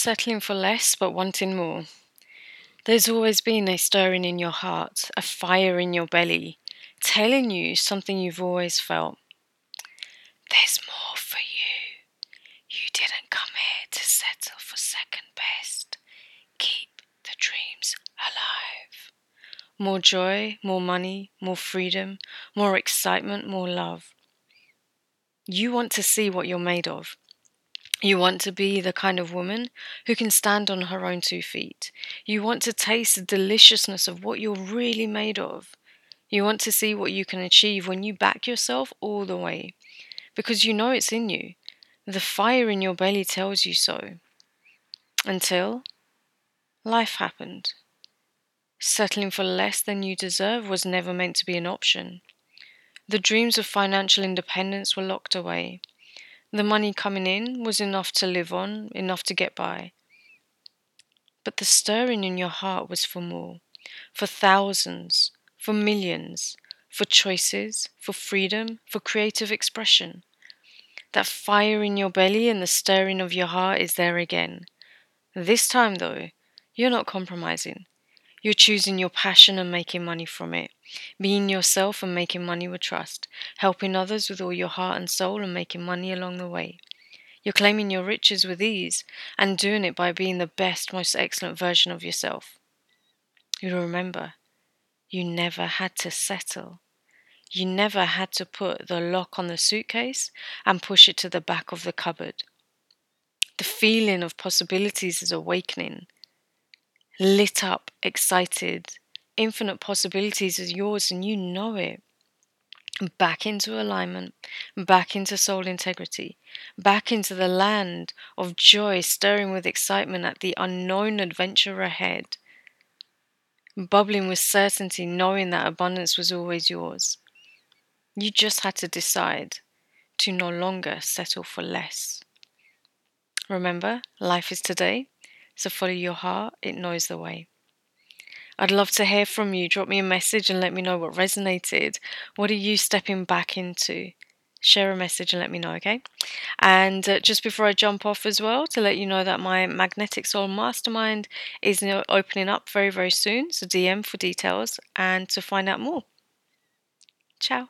Settling for less but wanting more. There's always been a stirring in your heart, a fire in your belly, telling you something you've always felt. There's more for you. You didn't come here to settle for second best. Keep the dreams alive. More joy, more money, more freedom, more excitement, more love. You want to see what you're made of. You want to be the kind of woman who can stand on her own two feet. You want to taste the deliciousness of what you're really made of. You want to see what you can achieve when you back yourself all the way. Because you know it's in you. The fire in your belly tells you so. Until life happened. Settling for less than you deserve was never meant to be an option. The dreams of financial independence were locked away. The money coming in was enough to live on, enough to get by. But the stirring in your heart was for more, for thousands, for millions, for choices, for freedom, for creative expression. That fire in your belly and the stirring of your heart is there again. This time, though, you're not compromising. You're choosing your passion and making money from it. Being yourself and making money with trust. Helping others with all your heart and soul and making money along the way. You're claiming your riches with ease and doing it by being the best, most excellent version of yourself. You'll remember, you never had to settle. You never had to put the lock on the suitcase and push it to the back of the cupboard. The feeling of possibilities is awakening lit up, excited. Infinite possibilities is yours and you know it. Back into alignment, back into soul integrity, back into the land of joy, stirring with excitement at the unknown adventure ahead. Bubbling with certainty, knowing that abundance was always yours. You just had to decide to no longer settle for less. Remember, life is today, so follow your heart, it knows the way. I'd love to hear from you. Drop me a message and let me know what resonated. What are you stepping back into? Share a message and let me know, okay? And uh, just before I jump off as well, to let you know that my Magnetic Soul Mastermind is opening up very, very soon. So DM for details and to find out more. Ciao.